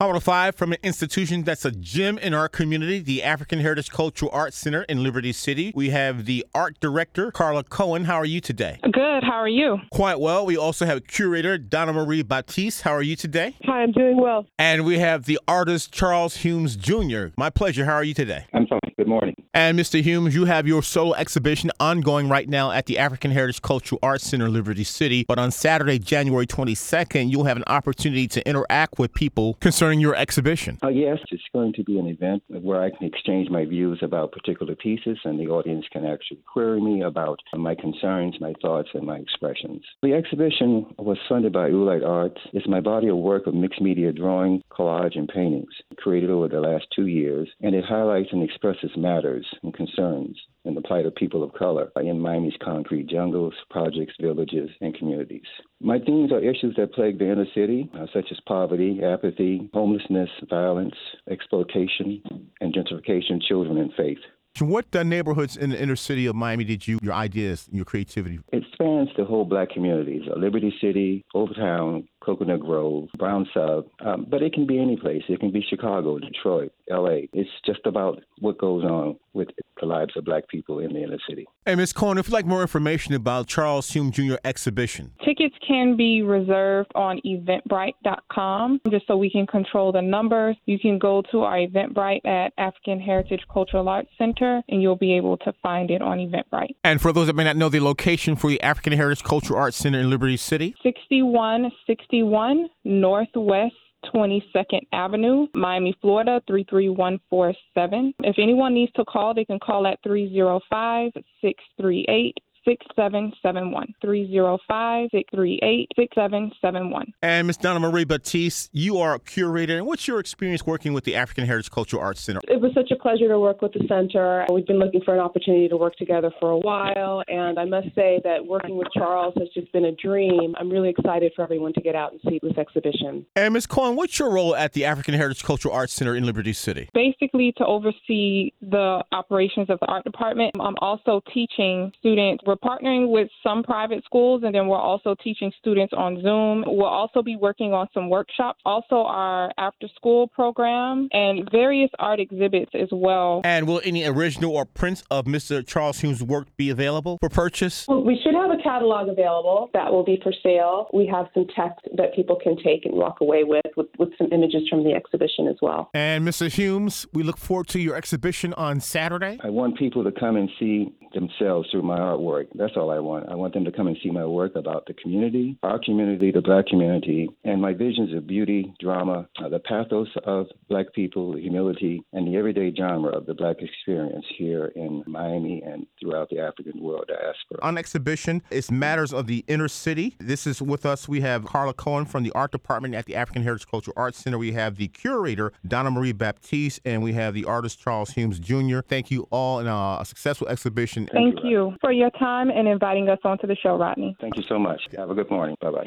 Howard 5 from an institution that's a gem in our community, the African Heritage Cultural Arts Center in Liberty City. We have the art director, Carla Cohen. How are you today? Good. How are you? Quite well. We also have curator, Donna Marie Baptiste. How are you today? Hi, I'm doing well. And we have the artist, Charles Humes Jr. My pleasure. How are you today? I'm fine. Good morning. And Mr. Humes, you have your solo exhibition ongoing right now at the African Heritage Cultural Arts Center, Liberty City. But on Saturday, January 22nd, you'll have an opportunity to interact with people concerning your exhibition. Uh, yes, it's going to be an event where I can exchange my views about particular pieces, and the audience can actually query me about my concerns, my thoughts, and my expressions. The exhibition was funded by Oolite Arts. It's my body of work of mixed media drawing, collage, and paintings created over the last two years, and it highlights and expresses matters and concerns and the plight of people of color in Miami's concrete jungles, projects, villages, and communities. My themes are issues that plague the inner city, uh, such as poverty, apathy, homelessness, violence, exploitation, and gentrification, children, and faith. What uh, neighborhoods in the inner city of Miami did you, your ideas, your creativity? It spans the whole black communities uh, Liberty City, Overtown, Coconut Grove, Brown Sub, um, but it can be any place. It can be Chicago, Detroit, LA. It's just about what goes on with the lives of black people in the inner city. Hey, Ms. Cohen, if you'd like more information about Charles Humes Jr. exhibition, Tickets can be reserved on eventbrite.com. Just so we can control the numbers, you can go to our Eventbrite at African Heritage Cultural Arts Center and you'll be able to find it on Eventbrite. and for those that may not know the location for the African Heritage Cultural Arts Center in Liberty City, 6161 Northwest 22nd Avenue, Miami, Florida 33147. If anyone needs to call, they can call at 305 638 6771. 305 638 6771. and Ms. Donna Marie Baptiste, you are a curator. And what's your experience working with the African Heritage Cultural Arts Center? It was such a pleasure to work with the center. We've been looking for an opportunity to work together for a while, and I must say that working with Charles has just been a dream. I'm really excited for everyone to get out and see this exhibition. And Ms. Cohen, what's your role at the African Heritage Cultural Arts Center in Liberty City? Basically, to oversee the operations of the art department, I'm also teaching students. We're partnering with some private schools, and then we're also teaching students on Zoom. We'll also be working on some workshops, also our after school program, and various art exhibits as well. And will any original or prints of Mr. Charles Humes' work be available for purchase? Well, we should have a catalog available that will be for sale. We have some text that people can take and walk away with, with, with some images from the exhibition as well. And Mr. Humes, we look forward to your exhibition on Saturday. I want people to come and see themselves through my artwork. That's all I want. I want them to come and see my work about the community, our community, the black community, and my visions of beauty, drama, uh, the pathos of black people, the humility, and the everyday genre of the black experience here in Miami and throughout the African world diaspora. On exhibition, it's Matters of the Inner City. This is with us. We have Carla Cohen from the art department at the African Heritage Cultural Arts Center. We have the curator, Donna Marie Baptiste, and we have the artist, Charles Humes Jr. Thank you all and uh, a successful exhibition. Thank you for your time and inviting us onto the show, Rodney. Thank you so much. Have a good morning. Bye bye.